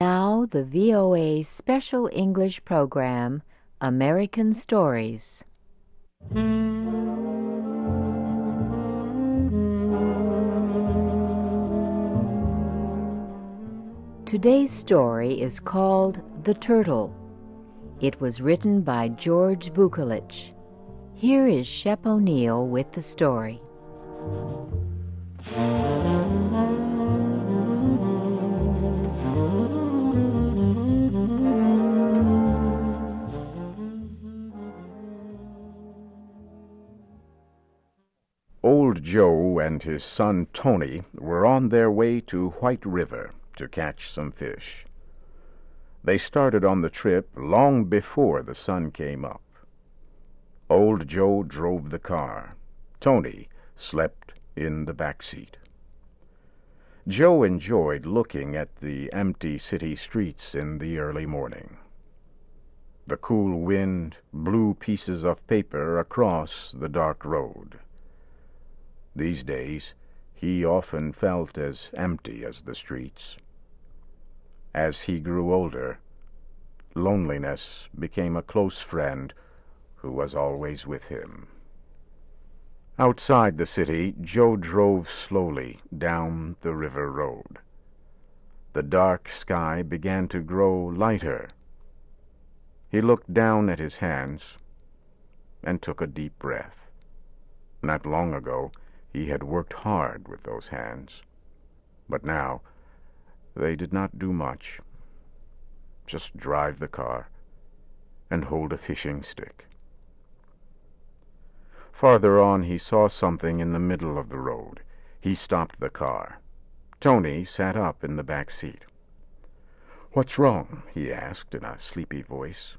Now, the VOA Special English Program, American Stories. Today's story is called The Turtle. It was written by George Vukelich. Here is Shep O'Neal with the story. Joe and his son Tony were on their way to White River to catch some fish. They started on the trip long before the sun came up. Old Joe drove the car. Tony slept in the back seat. Joe enjoyed looking at the empty city streets in the early morning. The cool wind blew pieces of paper across the dark road. These days, he often felt as empty as the streets. As he grew older, loneliness became a close friend who was always with him. Outside the city, Joe drove slowly down the river road. The dark sky began to grow lighter. He looked down at his hands and took a deep breath. Not long ago, he had worked hard with those hands. But now, they did not do much. Just drive the car and hold a fishing stick. Farther on, he saw something in the middle of the road. He stopped the car. Tony sat up in the back seat. What's wrong? he asked in a sleepy voice.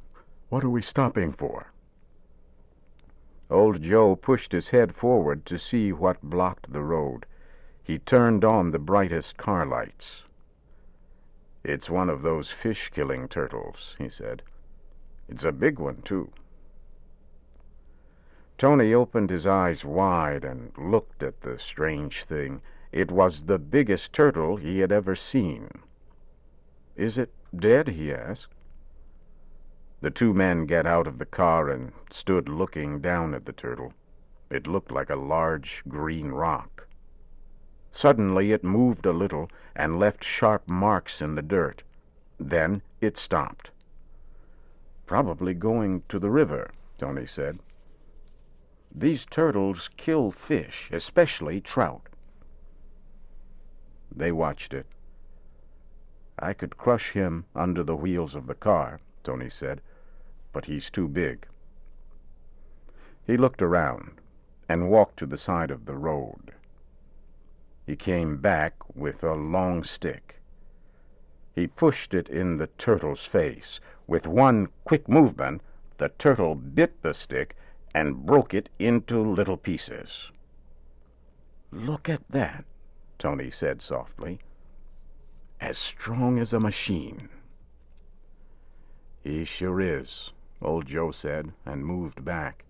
What are we stopping for? Old Joe pushed his head forward to see what blocked the road. He turned on the brightest car lights. It's one of those fish-killing turtles, he said. It's a big one, too. Tony opened his eyes wide and looked at the strange thing. It was the biggest turtle he had ever seen. Is it dead? he asked. The two men got out of the car and stood looking down at the turtle. It looked like a large green rock. Suddenly it moved a little and left sharp marks in the dirt. Then it stopped. Probably going to the river, Tony said. These turtles kill fish, especially trout. They watched it. I could crush him under the wheels of the car, Tony said but he's too big. He looked around and walked to the side of the road. He came back with a long stick. He pushed it in the turtle's face. With one quick movement, the turtle bit the stick and broke it into little pieces. Look at that, Tony said softly. As strong as a machine. He sure is, old Joe said, and moved back.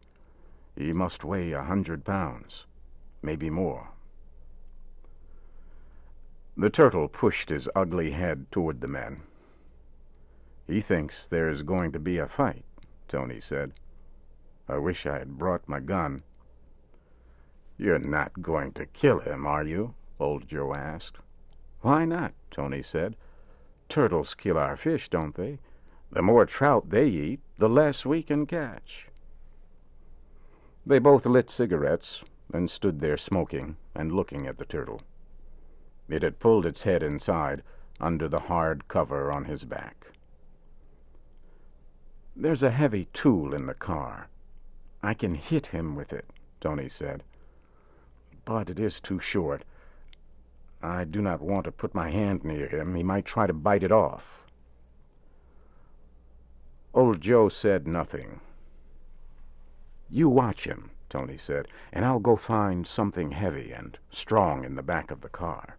He must weigh a hundred pounds, maybe more. The turtle pushed his ugly head toward the men. He thinks there's going to be a fight, Tony said. I wish I had brought my gun. You're not going to kill him, are you? old Joe asked. Why not? Tony said. Turtles kill our fish, don't they? The more trout they eat, the less we can catch. They both lit cigarettes and stood there smoking and looking at the turtle. It had pulled its head inside under the hard cover on his back. There's a heavy tool in the car. I can hit him with it, Tony said. But it is too short. I do not want to put my hand near him. He might try to bite it off. Old Joe said nothing. You watch him, Tony said, and I'll go find something heavy and strong in the back of the car.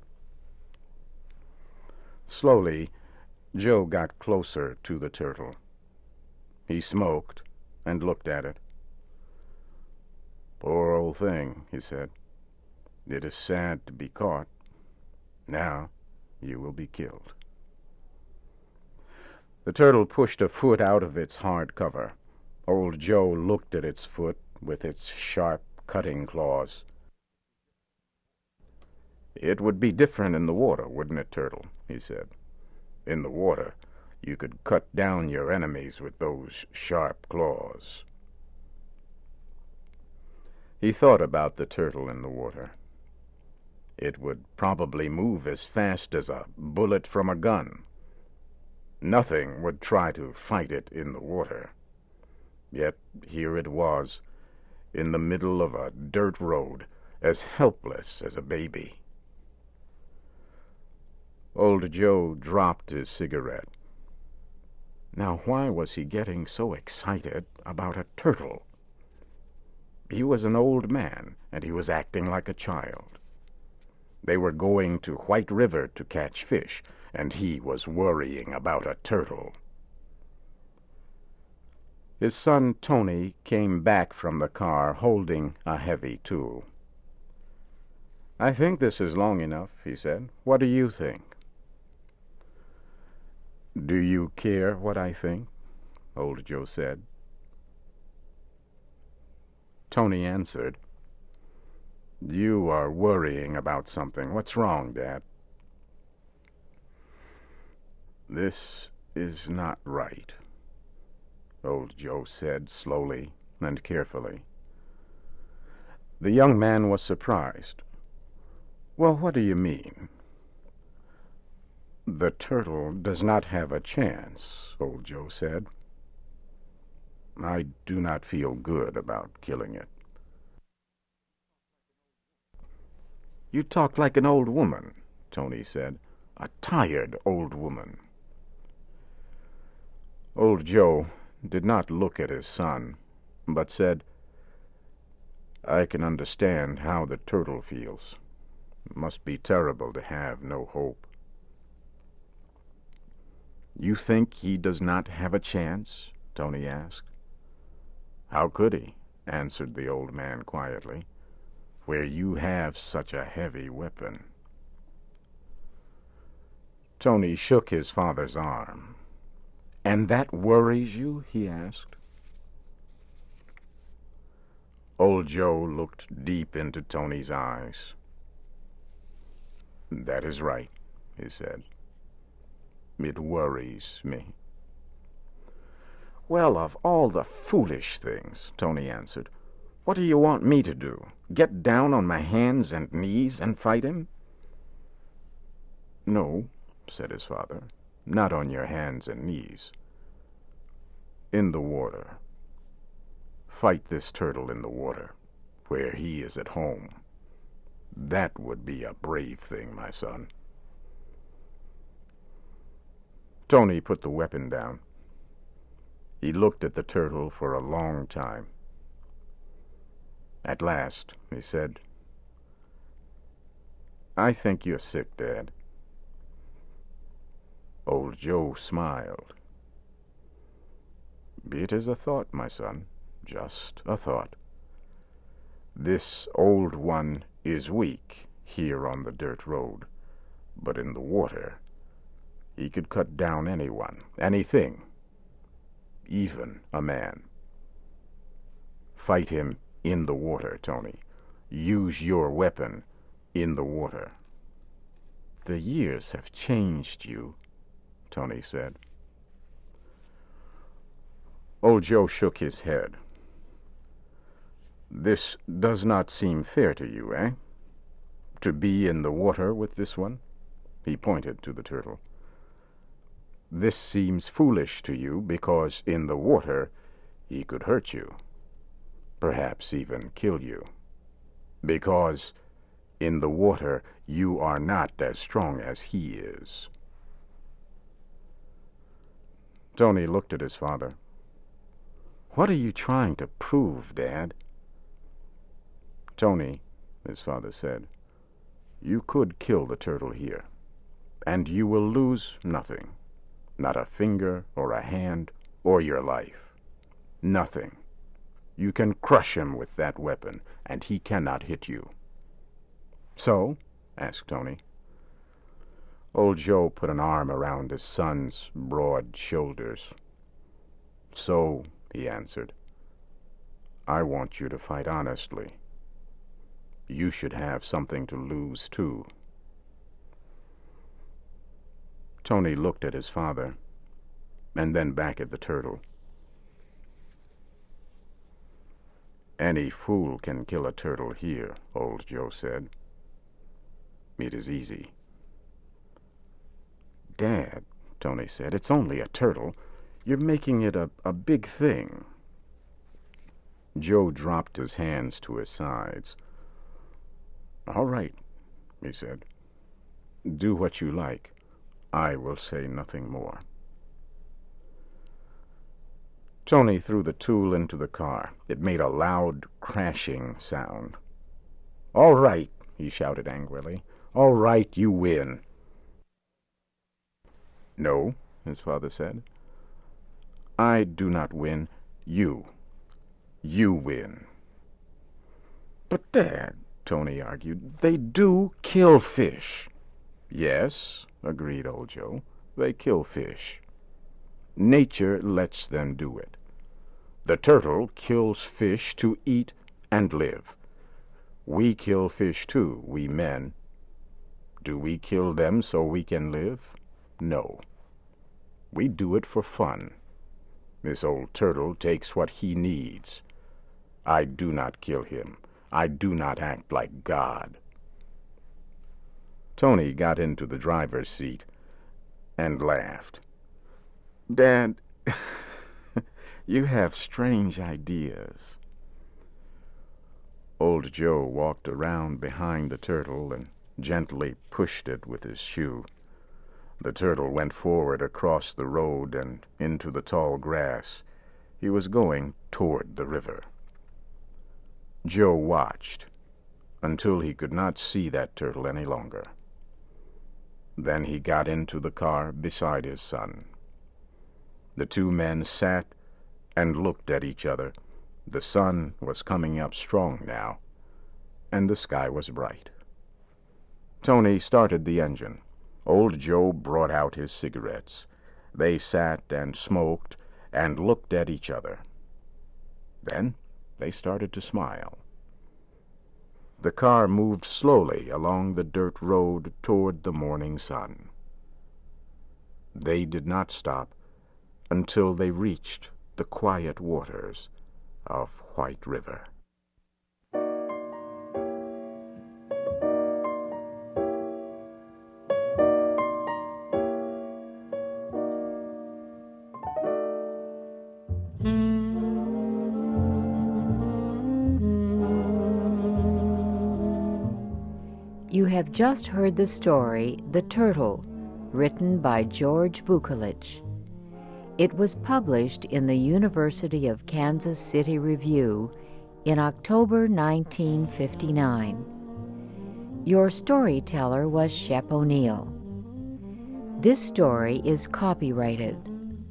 Slowly, Joe got closer to the turtle. He smoked and looked at it. Poor old thing, he said. It is sad to be caught. Now you will be killed. The turtle pushed a foot out of its hard cover. Old Joe looked at its foot with its sharp, cutting claws. It would be different in the water, wouldn't it, Turtle? he said. In the water, you could cut down your enemies with those sharp claws. He thought about the turtle in the water. It would probably move as fast as a bullet from a gun. Nothing would try to fight it in the water. Yet here it was, in the middle of a dirt road, as helpless as a baby. Old Joe dropped his cigarette. Now, why was he getting so excited about a turtle? He was an old man, and he was acting like a child. They were going to White River to catch fish, and he was worrying about a turtle. His son Tony came back from the car holding a heavy tool. I think this is long enough, he said. What do you think? Do you care what I think? Old Joe said. Tony answered, You are worrying about something. What's wrong, Dad? This is not right, old Joe said slowly and carefully. The young man was surprised. Well, what do you mean? The turtle does not have a chance, old Joe said. I do not feel good about killing it. You talk like an old woman, Tony said. A tired old woman. Old Joe did not look at his son, but said, I can understand how the turtle feels. It must be terrible to have no hope. You think he does not have a chance? Tony asked. How could he? answered the old man quietly, where you have such a heavy weapon. Tony shook his father's arm. And that worries you? he asked. Old Joe looked deep into Tony's eyes. That is right, he said. It worries me. Well, of all the foolish things, Tony answered, what do you want me to do? Get down on my hands and knees and fight him? No, said his father, not on your hands and knees. In the water. Fight this turtle in the water, where he is at home. That would be a brave thing, my son. Tony put the weapon down. He looked at the turtle for a long time. At last, he said, I think you're sick, Dad. Old Joe smiled. It is a thought, my son, just a thought. This old one is weak here on the dirt road, but in the water he could cut down anyone, anything, even a man. Fight him in the water, Tony. Use your weapon in the water. The years have changed you, Tony said. Old Joe shook his head. This does not seem fair to you, eh? To be in the water with this one? He pointed to the turtle. This seems foolish to you because in the water he could hurt you, perhaps even kill you. Because in the water you are not as strong as he is. Tony looked at his father. What are you trying to prove, Dad? Tony, his father said, you could kill the turtle here, and you will lose nothing not a finger or a hand or your life. Nothing. You can crush him with that weapon, and he cannot hit you. So? asked Tony. Old Joe put an arm around his son's broad shoulders. So, he answered, I want you to fight honestly. You should have something to lose, too. Tony looked at his father, and then back at the turtle. Any fool can kill a turtle here, old Joe said. It is easy. Dad, Tony said, it's only a turtle. You're making it a, a big thing. Joe dropped his hands to his sides. All right, he said. Do what you like. I will say nothing more. Tony threw the tool into the car. It made a loud, crashing sound. All right, he shouted angrily. All right, you win. No, his father said. I do not win. You. You win. But, Dad, Tony argued, they do kill fish. Yes, agreed old Joe. They kill fish. Nature lets them do it. The turtle kills fish to eat and live. We kill fish too, we men. Do we kill them so we can live? No. We do it for fun. This old turtle takes what he needs. I do not kill him. I do not act like God. Tony got into the driver's seat and laughed. Dad, you have strange ideas. Old Joe walked around behind the turtle and gently pushed it with his shoe. The turtle went forward across the road and into the tall grass. He was going toward the river. Joe watched until he could not see that turtle any longer. Then he got into the car beside his son. The two men sat and looked at each other. The sun was coming up strong now, and the sky was bright. Tony started the engine. Old Joe brought out his cigarettes. They sat and smoked and looked at each other. Then they started to smile. The car moved slowly along the dirt road toward the morning sun. They did not stop until they reached the quiet waters of White River. You have just heard the story The Turtle, written by George Vukelich. It was published in the University of Kansas City Review in October 1959. Your storyteller was Shep O'Neal. This story is copyrighted,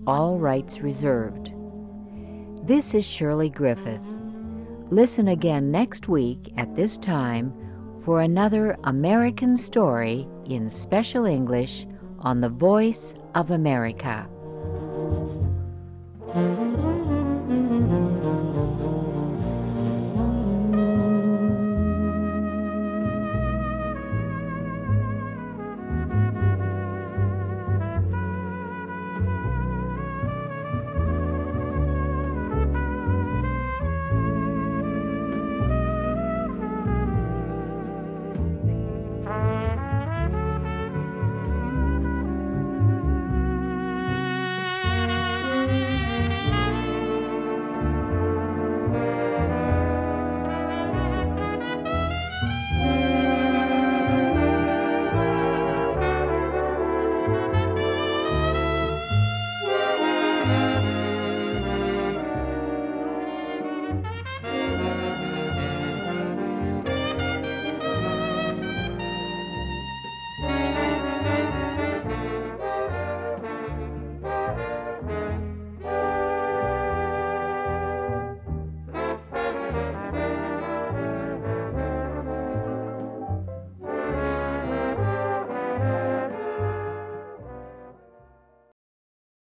all rights reserved. This is Shirley Griffith. Listen again next week at this time for another American story in special English on the Voice of America.